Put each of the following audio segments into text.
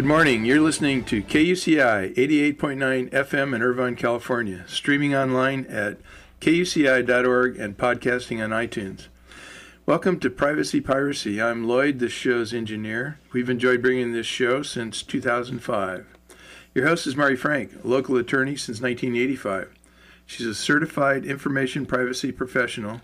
Good morning. You're listening to KUCI 88.9 FM in Irvine, California, streaming online at kuci.org and podcasting on iTunes. Welcome to Privacy Piracy. I'm Lloyd, this show's engineer. We've enjoyed bringing this show since 2005. Your host is Mari Frank, a local attorney since 1985. She's a certified information privacy professional.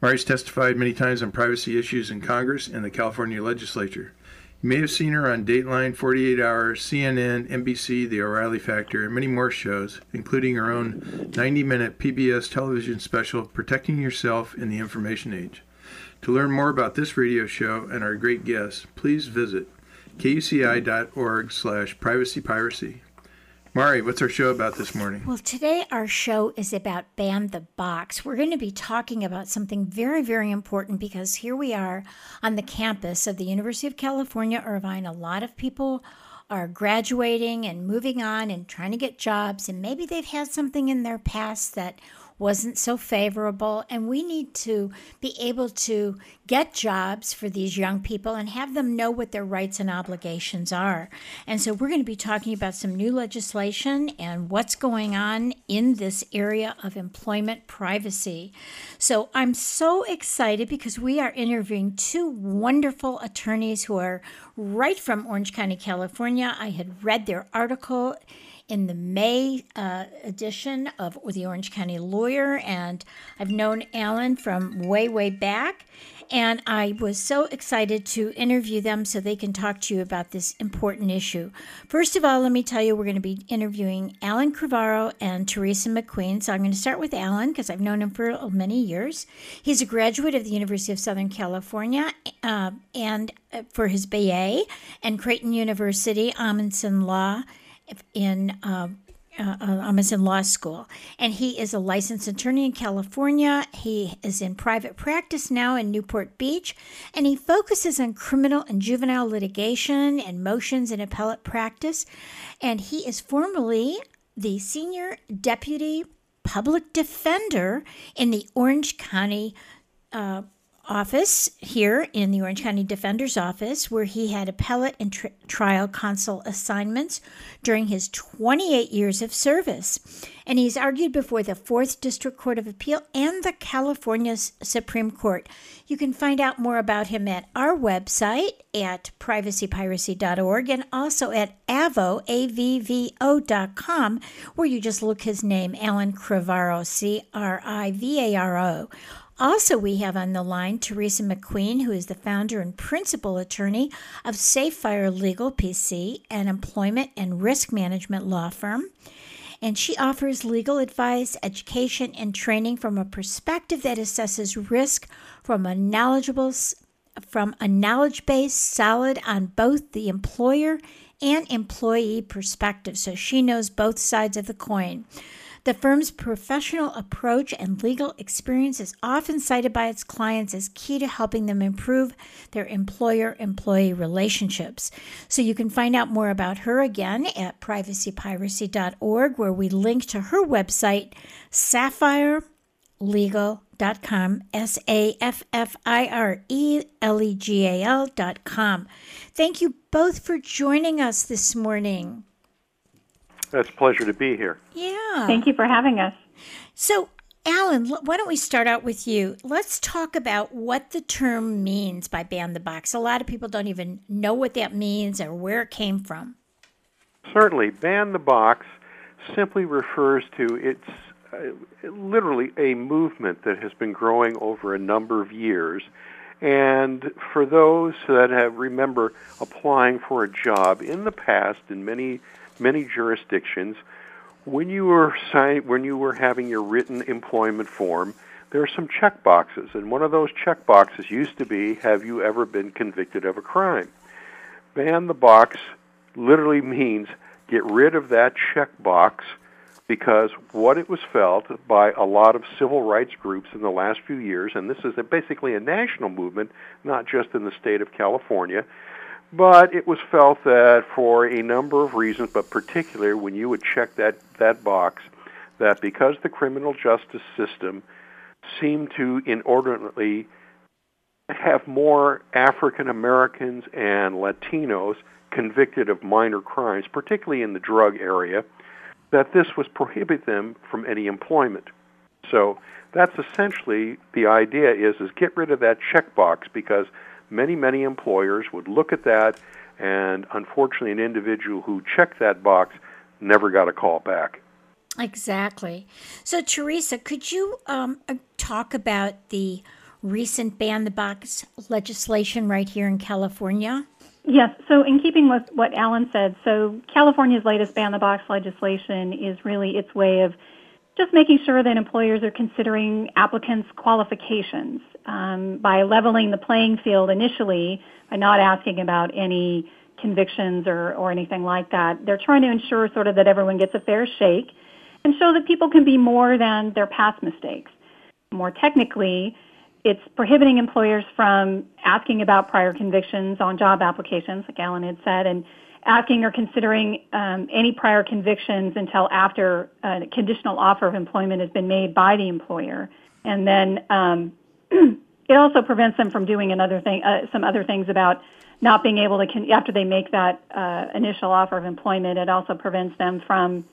Mari's testified many times on privacy issues in Congress and the California legislature. You may have seen her on Dateline, 48 Hours, CNN, NBC, The O'Reilly Factor, and many more shows, including her own 90 minute PBS television special, Protecting Yourself in the Information Age. To learn more about this radio show and our great guests, please visit kuci.org slash privacypiracy. Mari, what's our show about this morning? Well, today our show is about Ban the Box. We're going to be talking about something very, very important because here we are on the campus of the University of California, Irvine. A lot of people are graduating and moving on and trying to get jobs, and maybe they've had something in their past that wasn't so favorable. And we need to be able to get jobs for these young people and have them know what their rights and obligations are. And so we're going to be talking about some new legislation and what's going on in this area of employment privacy. So I'm so excited because we are interviewing two wonderful attorneys who are right from Orange County, California. I had read their article in the May uh, edition of the Orange County Lawyer, and I've known Alan from way, way back. And I was so excited to interview them so they can talk to you about this important issue. First of all, let me tell you, we're going to be interviewing Alan Crivaro and Teresa McQueen. So I'm going to start with Alan because I've known him for many years. He's a graduate of the University of Southern California uh, and uh, for his BA and Creighton University, Amundsen Law in uh, uh, um, is in law school, and he is a licensed attorney in California. He is in private practice now in Newport Beach, and he focuses on criminal and juvenile litigation and motions and appellate practice. And he is formerly the senior deputy public defender in the Orange County. Uh, office here in the Orange County Defender's Office, where he had appellate and tri- trial counsel assignments during his 28 years of service. And he's argued before the 4th District Court of Appeal and the California Supreme Court. You can find out more about him at our website at privacypiracy.org and also at avvo, A-V-V-O.com, where you just look his name, Alan Crivaro, C R I V A R O. Also, we have on the line Teresa McQueen, who is the founder and principal attorney of Saffire Legal PC, an employment and risk management law firm. And she offers legal advice, education, and training from a perspective that assesses risk from a knowledgeable from a knowledge base solid on both the employer and employee perspective. So she knows both sides of the coin. The firm's professional approach and legal experience is often cited by its clients as key to helping them improve their employer employee relationships. So you can find out more about her again at privacypiracy.org, where we link to her website, saffirelegal.com, S A F F I R E L E G A L.com. Thank you both for joining us this morning. It's a pleasure to be here. Yeah. Thank you for having us. So, Alan, why don't we start out with you? Let's talk about what the term means by ban the box. A lot of people don't even know what that means or where it came from. Certainly. Ban the box simply refers to it's uh, literally a movement that has been growing over a number of years. And for those that have remember applying for a job in the past in many many jurisdictions, when you were sign, when you were having your written employment form, there are some check boxes, and one of those check boxes used to be, "Have you ever been convicted of a crime?" Ban the box literally means get rid of that check box because what it was felt by a lot of civil rights groups in the last few years, and this is basically a national movement, not just in the state of California, but it was felt that for a number of reasons, but particularly when you would check that, that box, that because the criminal justice system seemed to inordinately have more African Americans and Latinos convicted of minor crimes, particularly in the drug area, that this was prohibit them from any employment. So that's essentially the idea is is get rid of that checkbox because many many employers would look at that and unfortunately an individual who checked that box never got a call back. Exactly. So Teresa, could you um, uh, talk about the recent ban the box legislation right here in California? Yes. So, in keeping with what Alan said, so California's latest ban the box legislation is really its way of just making sure that employers are considering applicants' qualifications um, by leveling the playing field initially by not asking about any convictions or, or anything like that. They're trying to ensure sort of that everyone gets a fair shake and show that people can be more than their past mistakes. More technically, it's prohibiting employers from asking about prior convictions on job applications, like Alan had said, and asking or considering um, any prior convictions until after a conditional offer of employment has been made by the employer. And then um, it also prevents them from doing another thing, uh, some other things about not being able to, con- after they make that uh, initial offer of employment, it also prevents them from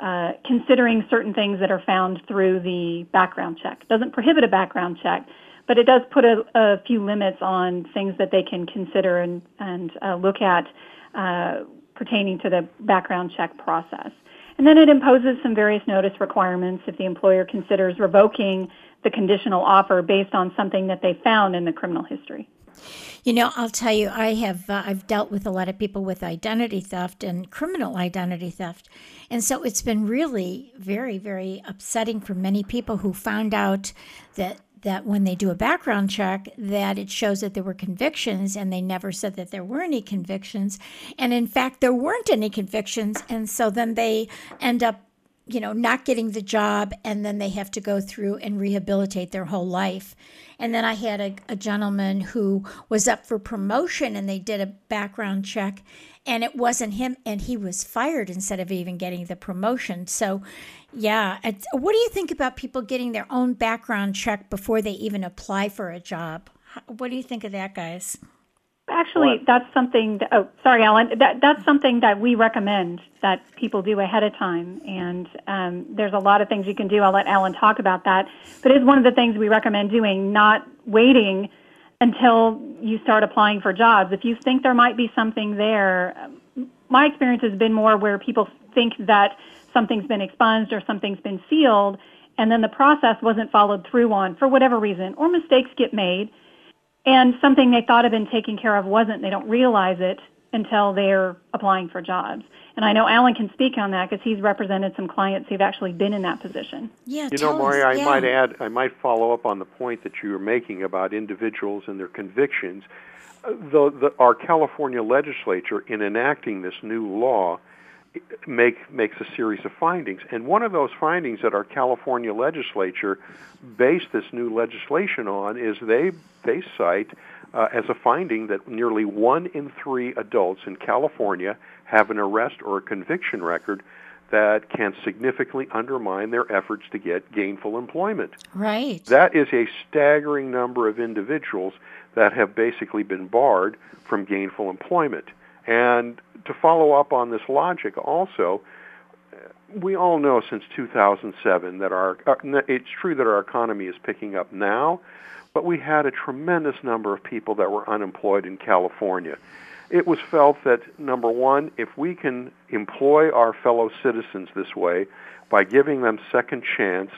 uh, considering certain things that are found through the background check. It doesn't prohibit a background check, but it does put a, a few limits on things that they can consider and, and uh, look at uh, pertaining to the background check process. And then it imposes some various notice requirements if the employer considers revoking the conditional offer based on something that they found in the criminal history. You know, I'll tell you, I have uh, I've dealt with a lot of people with identity theft and criminal identity theft, and so it's been really very, very upsetting for many people who found out that that when they do a background check that it shows that there were convictions and they never said that there were any convictions. And in fact there weren't any convictions and so then they end up you know not getting the job and then they have to go through and rehabilitate their whole life and then i had a, a gentleman who was up for promotion and they did a background check and it wasn't him and he was fired instead of even getting the promotion so yeah. what do you think about people getting their own background check before they even apply for a job? What do you think of that, guys? Actually, that's something. That, oh, sorry, Alan. That that's something that we recommend that people do ahead of time. And um, there's a lot of things you can do. I'll let Alan talk about that. But it's one of the things we recommend doing. Not waiting until you start applying for jobs. If you think there might be something there, my experience has been more where people think that something's been expunged or something's been sealed, and then the process wasn't followed through on for whatever reason, or mistakes get made, and something they thought had been taken care of wasn't. They don't realize it until they're applying for jobs. And I know Alan can speak on that because he's represented some clients who've actually been in that position. Yeah, you know, Mari, I yeah. might add, I might follow up on the point that you were making about individuals and their convictions. The, the, our California legislature, in enacting this new law, make makes a series of findings, and one of those findings that our California legislature based this new legislation on is they they cite uh, as a finding that nearly one in three adults in California have an arrest or a conviction record that can significantly undermine their efforts to get gainful employment. Right. That is a staggering number of individuals that have basically been barred from gainful employment. And to follow up on this logic also, we all know since 2007 that our uh, it's true that our economy is picking up now, but we had a tremendous number of people that were unemployed in California. It was felt that number 1, if we can employ our fellow citizens this way by giving them second chance,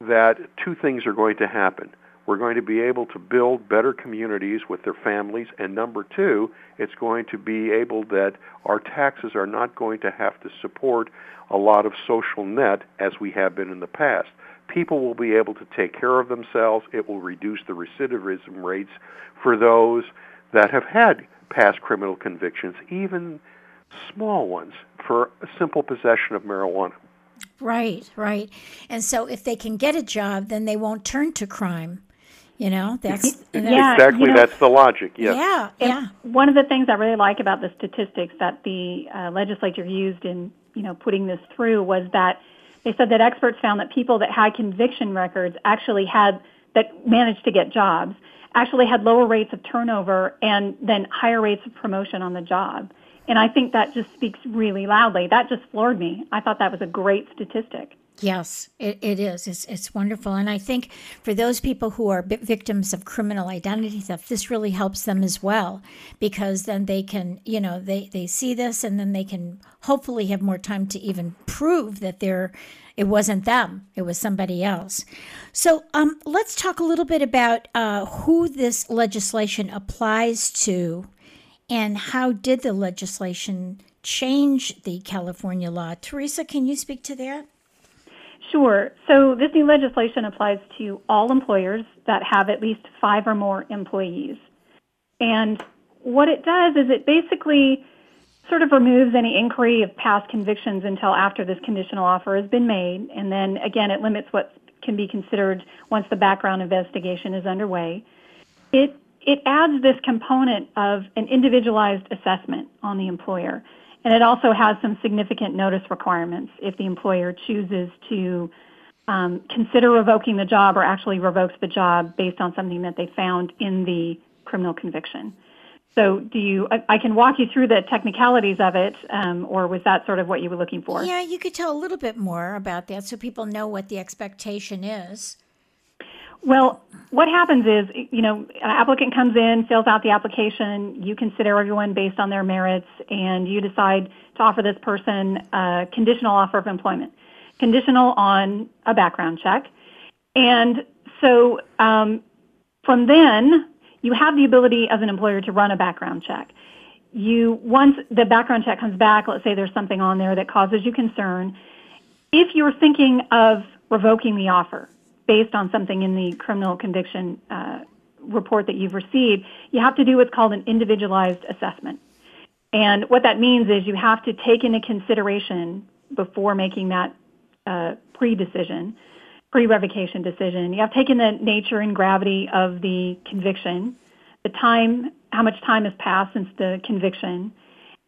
that two things are going to happen. We're going to be able to build better communities with their families. And number two, it's going to be able that our taxes are not going to have to support a lot of social net as we have been in the past. People will be able to take care of themselves. It will reduce the recidivism rates for those that have had past criminal convictions, even small ones, for simple possession of marijuana. Right, right. And so if they can get a job, then they won't turn to crime. You know, that's, that's Yeah, exactly you know- that's the logic. Yes. yeah, And yeah. One of the things I really like about the statistics that the uh, legislature used in, you know, putting this through was that they said that experts found that people that had conviction records actually had that managed to get jobs actually had lower rates of turnover and then higher rates of promotion on the job. And I think that just speaks really loudly. That just floored me. I thought that was a great statistic. Yes, it, it is. It's, it's wonderful. And I think for those people who are victims of criminal identity theft, this really helps them as well because then they can, you know, they, they see this and then they can hopefully have more time to even prove that they're, it wasn't them, it was somebody else. So um, let's talk a little bit about uh, who this legislation applies to and how did the legislation change the California law. Teresa, can you speak to that? Sure. So this new legislation applies to all employers that have at least five or more employees. And what it does is it basically sort of removes any inquiry of past convictions until after this conditional offer has been made. And then again, it limits what can be considered once the background investigation is underway. It, it adds this component of an individualized assessment on the employer. And it also has some significant notice requirements if the employer chooses to um, consider revoking the job or actually revokes the job based on something that they found in the criminal conviction. So, do you? I, I can walk you through the technicalities of it, um, or was that sort of what you were looking for? Yeah, you could tell a little bit more about that so people know what the expectation is. Well, what happens is, you know, an applicant comes in, fills out the application, you consider everyone based on their merits, and you decide to offer this person a conditional offer of employment, conditional on a background check. And so um, from then, you have the ability as an employer to run a background check. You, once the background check comes back, let's say there's something on there that causes you concern, if you're thinking of revoking the offer, based on something in the criminal conviction uh, report that you've received, you have to do what's called an individualized assessment. And what that means is you have to take into consideration before making that uh, pre-decision, pre-revocation decision. You have to take in the nature and gravity of the conviction, the time, how much time has passed since the conviction,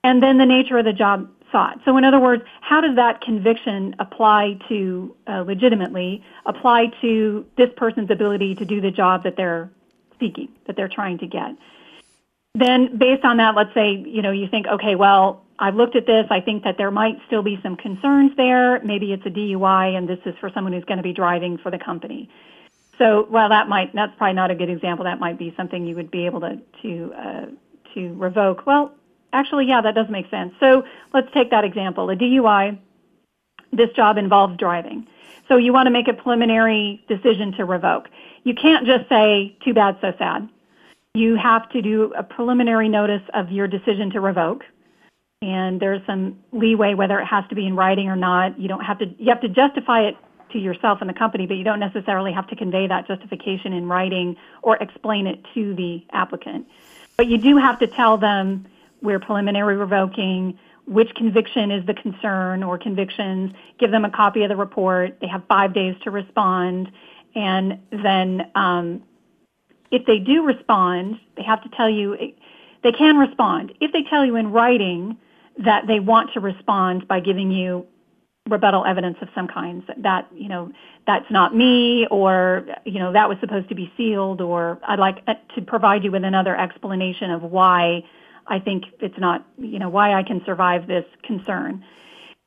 and then the nature of the job sought. So in other words, how does that conviction apply to, uh, legitimately, apply to this person's ability to do the job that they're seeking, that they're trying to get? Then based on that, let's say, you know, you think, okay, well, I've looked at this. I think that there might still be some concerns there. Maybe it's a DUI and this is for someone who's going to be driving for the company. So, well, that might, that's probably not a good example. That might be something you would be able to, to, uh, to revoke. Well, actually, yeah, that does make sense. So let's take that example. A DUI, this job involves driving. So you want to make a preliminary decision to revoke. You can't just say, too bad, so sad. You have to do a preliminary notice of your decision to revoke. And there's some leeway whether it has to be in writing or not. You don't have to, you have to justify it to yourself and the company, but you don't necessarily have to convey that justification in writing or explain it to the applicant. But you do have to tell them we're preliminary revoking, which conviction is the concern or convictions, give them a copy of the report. They have five days to respond. And then um, if they do respond, they have to tell you, they can respond. If they tell you in writing that they want to respond by giving you rebuttal evidence of some kind, that, you know, that's not me or, you know, that was supposed to be sealed or I'd like to provide you with another explanation of why I think it's not, you know, why I can survive this concern.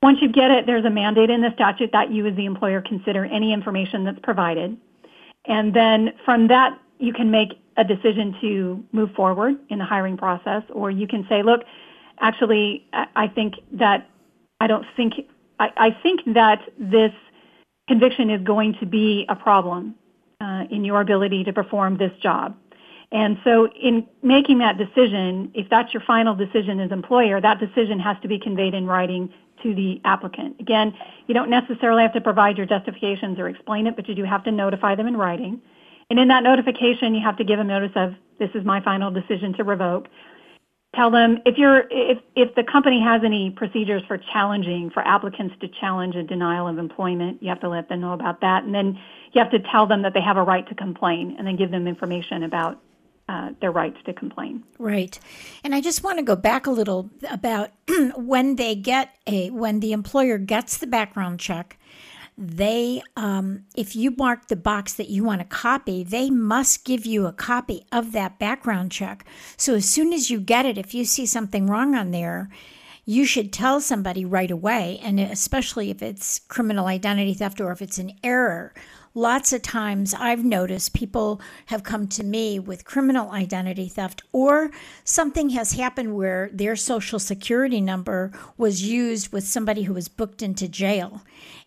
Once you get it, there's a mandate in the statute that you as the employer consider any information that's provided. And then from that, you can make a decision to move forward in the hiring process, or you can say, look, actually, I think that I don't think, I, I think that this conviction is going to be a problem uh, in your ability to perform this job. And so in making that decision, if that's your final decision as employer, that decision has to be conveyed in writing to the applicant. Again, you don't necessarily have to provide your justifications or explain it, but you do have to notify them in writing. And in that notification, you have to give a notice of this is my final decision to revoke. tell them if you're if if the company has any procedures for challenging for applicants to challenge a denial of employment you have to let them know about that and then you have to tell them that they have a right to complain and then give them information about uh, their rights to complain. Right. And i just want to go back a little about when they get a when the employer gets the background check they um, if you mark the box that you want to copy they must give you a copy of that background check. So as soon as you get it if you see something wrong on there you should tell somebody right away. And especially if it's criminal identity theft or if it's an error lots of times I've noticed people have come to me with criminal identity theft, or something has happened where their social security number was used with somebody who was booked into jail.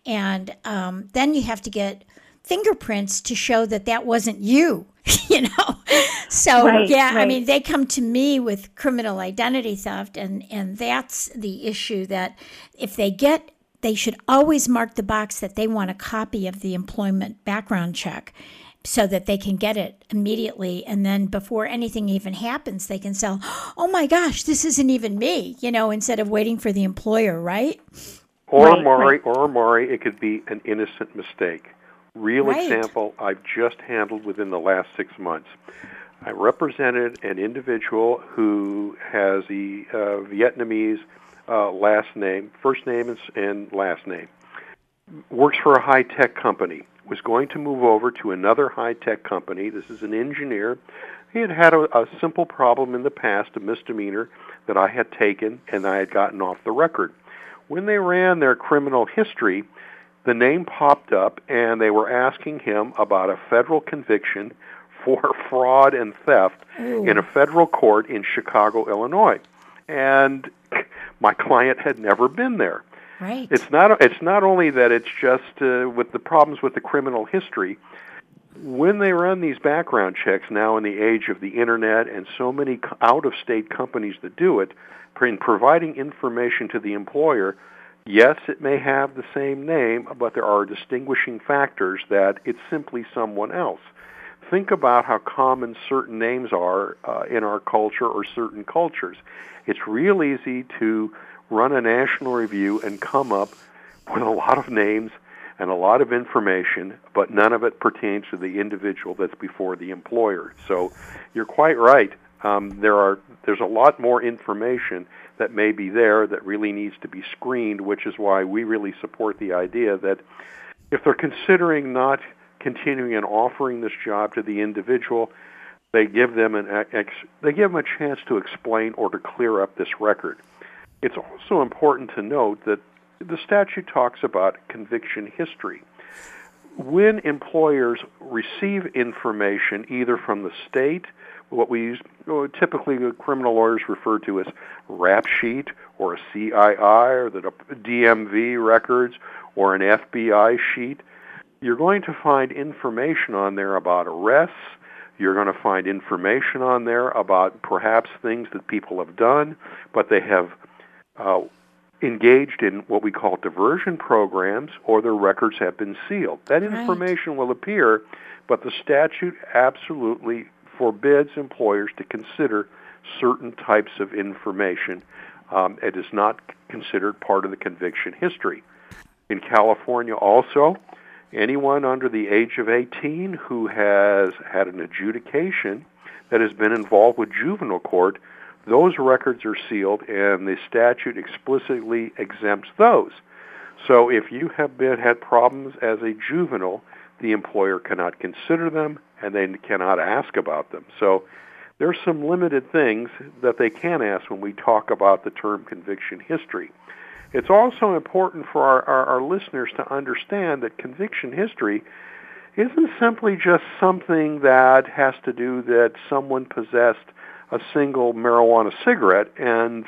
And um, then you have to get fingerprints to show that that wasn't you you know so right, yeah right. i mean they come to me with criminal identity theft and and that's the issue that if they get they should always mark the box that they want a copy of the employment background check so that they can get it immediately and then before anything even happens they can say oh my gosh this isn't even me you know instead of waiting for the employer right or right, Mari right. or Mari it could be an innocent mistake real right. example i've just handled within the last six months i represented an individual who has the uh, vietnamese uh, last name, first name and, and last name. Works for a high tech company. Was going to move over to another high tech company. This is an engineer. He had had a, a simple problem in the past, a misdemeanor that I had taken and I had gotten off the record. When they ran their criminal history, the name popped up and they were asking him about a federal conviction for fraud and theft Ooh. in a federal court in Chicago, Illinois. And my client had never been there. Right. It's not. It's not only that it's just uh, with the problems with the criminal history. When they run these background checks now in the age of the internet and so many out-of-state companies that do it, in providing information to the employer, yes, it may have the same name, but there are distinguishing factors that it's simply someone else. Think about how common certain names are uh, in our culture or certain cultures. It's real easy to run a national review and come up with a lot of names and a lot of information, but none of it pertains to the individual that's before the employer. So you're quite right. Um, there are there's a lot more information that may be there that really needs to be screened, which is why we really support the idea that if they're considering not continuing and offering this job to the individual, they give them an ex, they give them a chance to explain or to clear up this record. It's also important to note that the statute talks about conviction history. When employers receive information either from the state, what we use, typically criminal lawyers refer to as rap sheet or a CII or the DMV records or an FBI sheet, you're going to find information on there about arrests, you're going to find information on there about perhaps things that people have done, but they have uh, engaged in what we call diversion programs or their records have been sealed. That information right. will appear, but the statute absolutely forbids employers to consider certain types of information. Um, it is not considered part of the conviction history. In California also, anyone under the age of 18 who has had an adjudication that has been involved with juvenile court, those records are sealed and the statute explicitly exempts those. So if you have been had problems as a juvenile, the employer cannot consider them and they cannot ask about them. So there's some limited things that they can ask when we talk about the term conviction history. It's also important for our, our, our listeners to understand that conviction history isn't simply just something that has to do that someone possessed a single marijuana cigarette and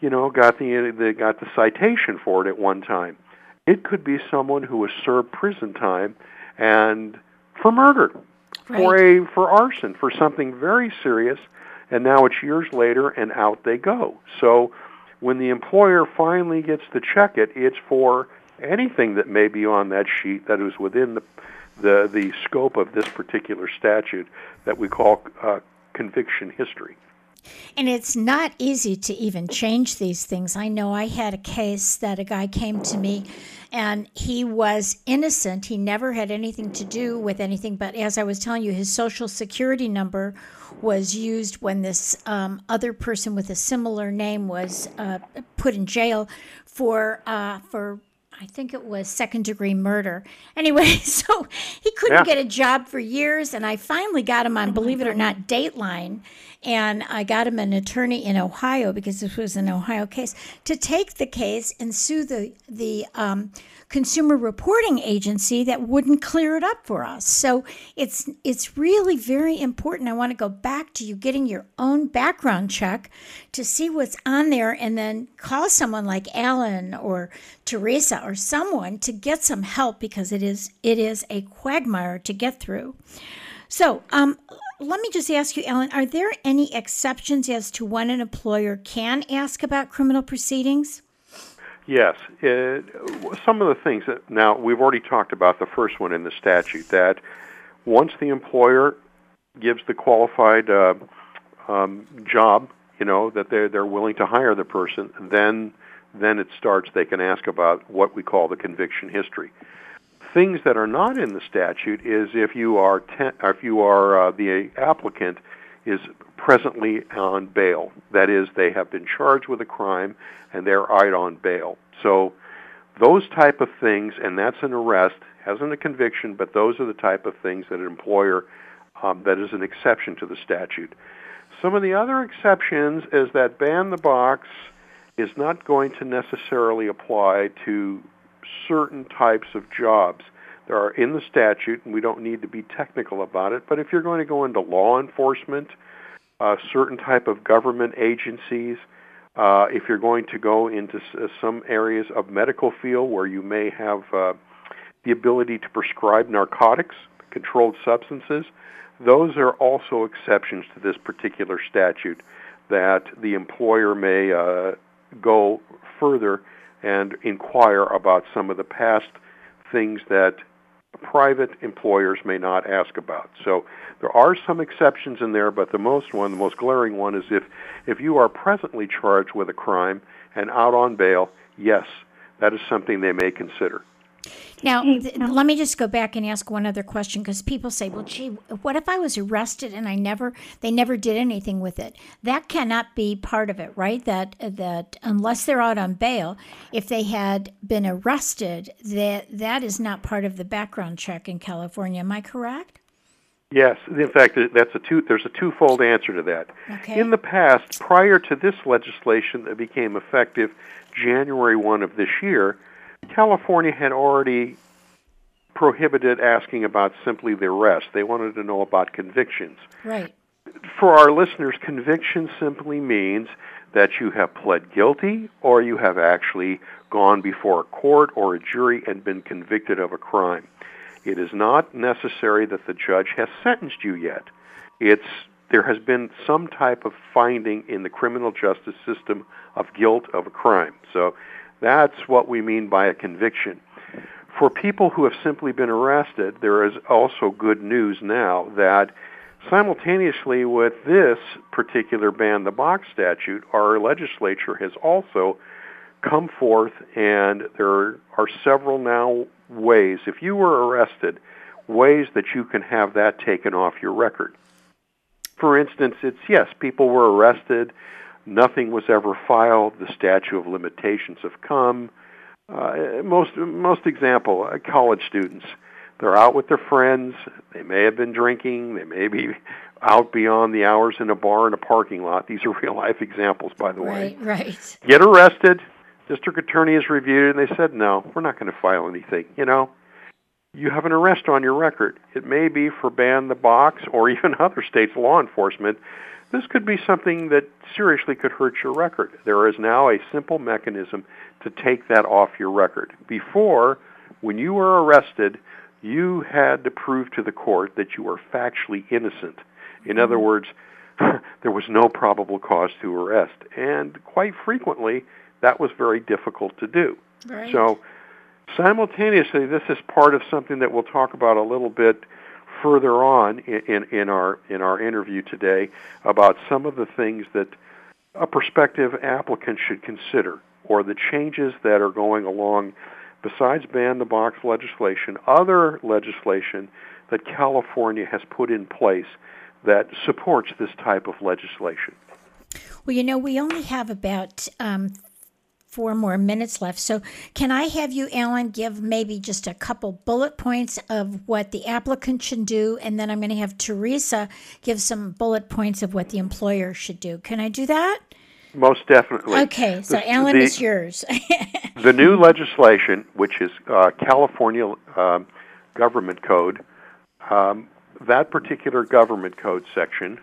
you know got the they got the citation for it at one time. It could be someone who was served prison time and for murder, right. for a for arson, for something very serious, and now it's years later and out they go. So when the employer finally gets to check it, it's for anything that may be on that sheet that is within the the, the scope of this particular statute that we call uh, conviction history. And it's not easy to even change these things. I know I had a case that a guy came to me and he was innocent. He never had anything to do with anything. But as I was telling you, his social security number was used when this um, other person with a similar name was uh, put in jail for uh, for I think it was second degree murder. Anyway, so he couldn't yeah. get a job for years, and I finally got him on, believe it or not, Dateline, and I got him an attorney in Ohio because this was an Ohio case to take the case and sue the the um, consumer reporting agency that wouldn't clear it up for us. So it's it's really very important. I want to go back to you getting your own background check to see what's on there and then call someone like Alan or Teresa or someone to get some help because it is it is a quagmire to get through. So, um, let me just ask you, Alan, are there any exceptions as to when an employer can ask about criminal proceedings? Yes. Uh, some of the things that now we've already talked about the first one in the statute that once the employer gives the qualified uh, um, job, you know that they're they're willing to hire the person, then then it starts. They can ask about what we call the conviction history. Things that are not in the statute is if you are ten, if you are uh, the applicant is presently on bail. That is, they have been charged with a crime and they're out on bail. So those type of things, and that's an arrest, hasn't a conviction, but those are the type of things that an employer um, that is an exception to the statute. Some of the other exceptions is that ban the box is not going to necessarily apply to certain types of jobs. There are in the statute, and we don't need to be technical about it, but if you're going to go into law enforcement, uh, certain type of government agencies, uh, if you're going to go into s- uh, some areas of medical field where you may have uh, the ability to prescribe narcotics, controlled substances, those are also exceptions to this particular statute that the employer may uh, go further and inquire about some of the past things that private employers may not ask about. So there are some exceptions in there, but the most one, the most glaring one, is if if you are presently charged with a crime and out on bail, yes, that is something they may consider. Now, hmm, th- let me just go back and ask one other question because people say, "Well, gee, what if I was arrested and I never, they never did anything with it?" That cannot be part of it, right? That that unless they're out on bail, if they had been arrested, that that is not part of the background check in California. Am I correct? Yes, in fact, that's a two. There's a twofold answer to that. Okay. In the past, prior to this legislation that became effective January one of this year California had already prohibited asking about simply the arrest. They wanted to know about convictions. Right. For our listeners, conviction simply means that you have pled guilty or you have actually gone before a court or a jury and been convicted of a crime. It is not necessary that the judge has sentenced you yet. It's there has been some type of finding in the criminal justice system of guilt of a crime. So that's what we mean by a conviction. For people who have simply been arrested, there is also good news now that simultaneously with this particular ban the box statute, our legislature has also come forth and there are several now ways, if you were arrested, ways that you can have that taken off your record. For instance, it's yes, people were arrested Nothing was ever filed. The statute of limitations have come. Uh, most most example, uh, college students. They're out with their friends. They may have been drinking. They may be out beyond the hours in a bar in a parking lot. These are real life examples, by the right, way. Right, right. Get arrested. District attorney has reviewed it, and they said, no, we're not going to file anything. You know, you have an arrest on your record. It may be for ban the box or even other states' law enforcement this could be something that seriously could hurt your record. There is now a simple mechanism to take that off your record. Before, when you were arrested, you had to prove to the court that you were factually innocent. In other mm-hmm. words, there was no probable cause to arrest. And quite frequently, that was very difficult to do. Right. So, simultaneously, this is part of something that we'll talk about a little bit further on in, in, in our in our interview today about some of the things that a prospective applicant should consider or the changes that are going along besides ban the box legislation, other legislation that California has put in place that supports this type of legislation. Well, you know, we only have about um, four more minutes left. So, can I have you, Alan, give maybe just a couple bullet points of what the applicant should do? And then I'm going to have Teresa give some bullet points of what the employer should do. Can I do that? Most definitely. Okay, so the, Alan the, is yours. the new legislation, which is uh, California uh, Government Code, um, that particular government code section.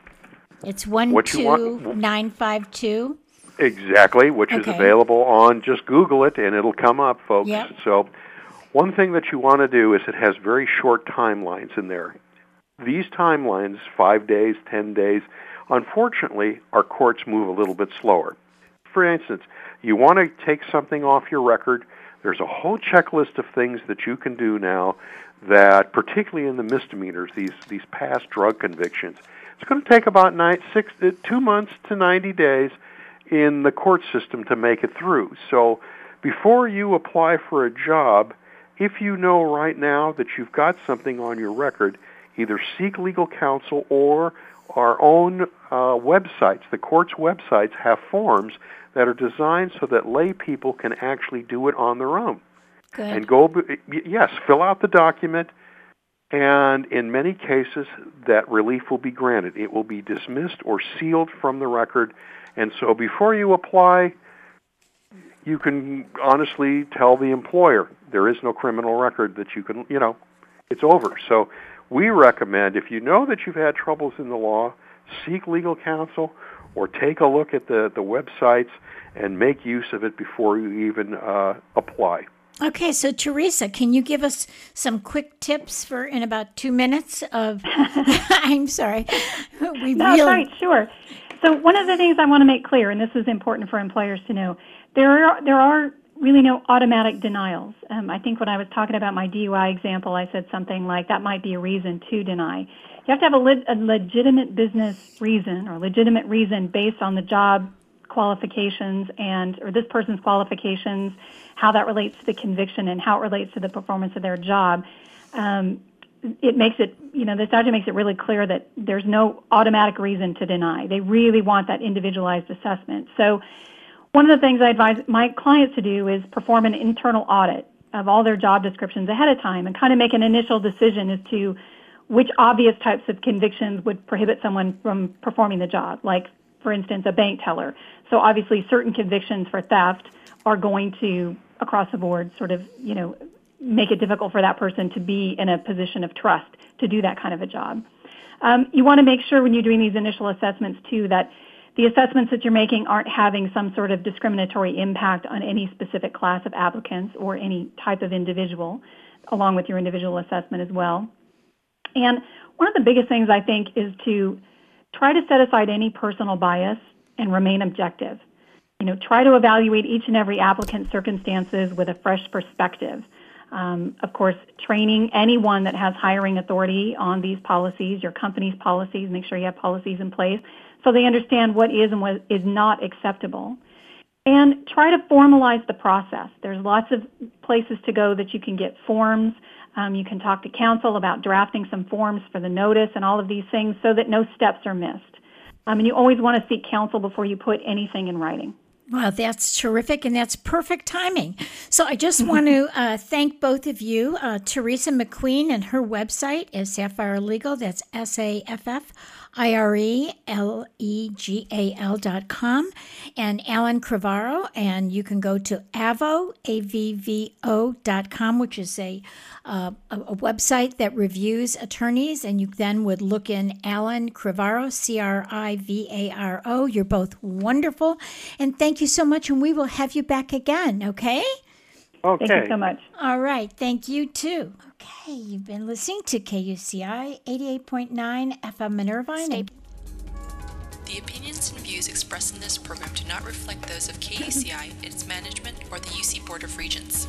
It's one two nine five two. Exactly, which okay. is available on just Google it and it'll come up, folks. Yep. So, one thing that you want to do is it has very short timelines in there. These timelines, five days, ten days, unfortunately, our courts move a little bit slower. For instance, you want to take something off your record. There's a whole checklist of things that you can do now that, particularly in the misdemeanors, these these past drug convictions, it's going to take about nine, six, uh, two months to 90 days in the court system to make it through. So before you apply for a job, if you know right now that you've got something on your record, either seek legal counsel or our own uh, websites, the court's websites, have forms that are designed so that lay people can actually do it on their own. Good. And go, yes, fill out the document, and in many cases, that relief will be granted. It will be dismissed or sealed from the record and so before you apply, you can honestly tell the employer there is no criminal record that you can, you know, it's over. So we recommend if you know that you've had troubles in the law, seek legal counsel or take a look at the, the websites and make use of it before you even uh, apply. Okay, so Teresa, can you give us some quick tips for in about two minutes of? I'm sorry, we no, really... right, sure. So one of the things I want to make clear, and this is important for employers to know, there are there are really no automatic denials. Um, I think when I was talking about my DUI example, I said something like that might be a reason to deny. You have to have a, le- a legitimate business reason or legitimate reason based on the job qualifications and or this person's qualifications, how that relates to the conviction and how it relates to the performance of their job. Um, it makes it, you know, the statute makes it really clear that there's no automatic reason to deny. They really want that individualized assessment. So one of the things I advise my clients to do is perform an internal audit of all their job descriptions ahead of time and kind of make an initial decision as to which obvious types of convictions would prohibit someone from performing the job, like, for instance, a bank teller. So obviously certain convictions for theft are going to, across the board, sort of, you know, make it difficult for that person to be in a position of trust to do that kind of a job. Um, you want to make sure when you're doing these initial assessments too that the assessments that you're making aren't having some sort of discriminatory impact on any specific class of applicants or any type of individual, along with your individual assessment as well. And one of the biggest things I think is to try to set aside any personal bias and remain objective. You know, try to evaluate each and every applicant's circumstances with a fresh perspective. Um, of course, training anyone that has hiring authority on these policies, your company's policies, make sure you have policies in place so they understand what is and what is not acceptable. And try to formalize the process. There's lots of places to go that you can get forms. Um, you can talk to counsel about drafting some forms for the notice and all of these things so that no steps are missed. Um, and you always want to seek counsel before you put anything in writing. Well, that's terrific, and that's perfect timing. So I just want to uh, thank both of you. Uh, Teresa McQueen and her website is Saffire Legal. That's S A F F I R E L E G A L dot com, and Alan Crivaro. And you can go to AVVO, A-V-V-O dot com, which is a, uh, a, a website that reviews attorneys. And you then would look in Alan Crivaro, C R I V A R O. You're both wonderful. And thank you so much. And we will have you back again, okay? Okay. Thank you so much. All right. Thank you too. Okay. You've been listening to KUCI 88.9 FM in Irvine. The opinions and views expressed in this program do not reflect those of KUCI, its management, or the UC Board of Regents.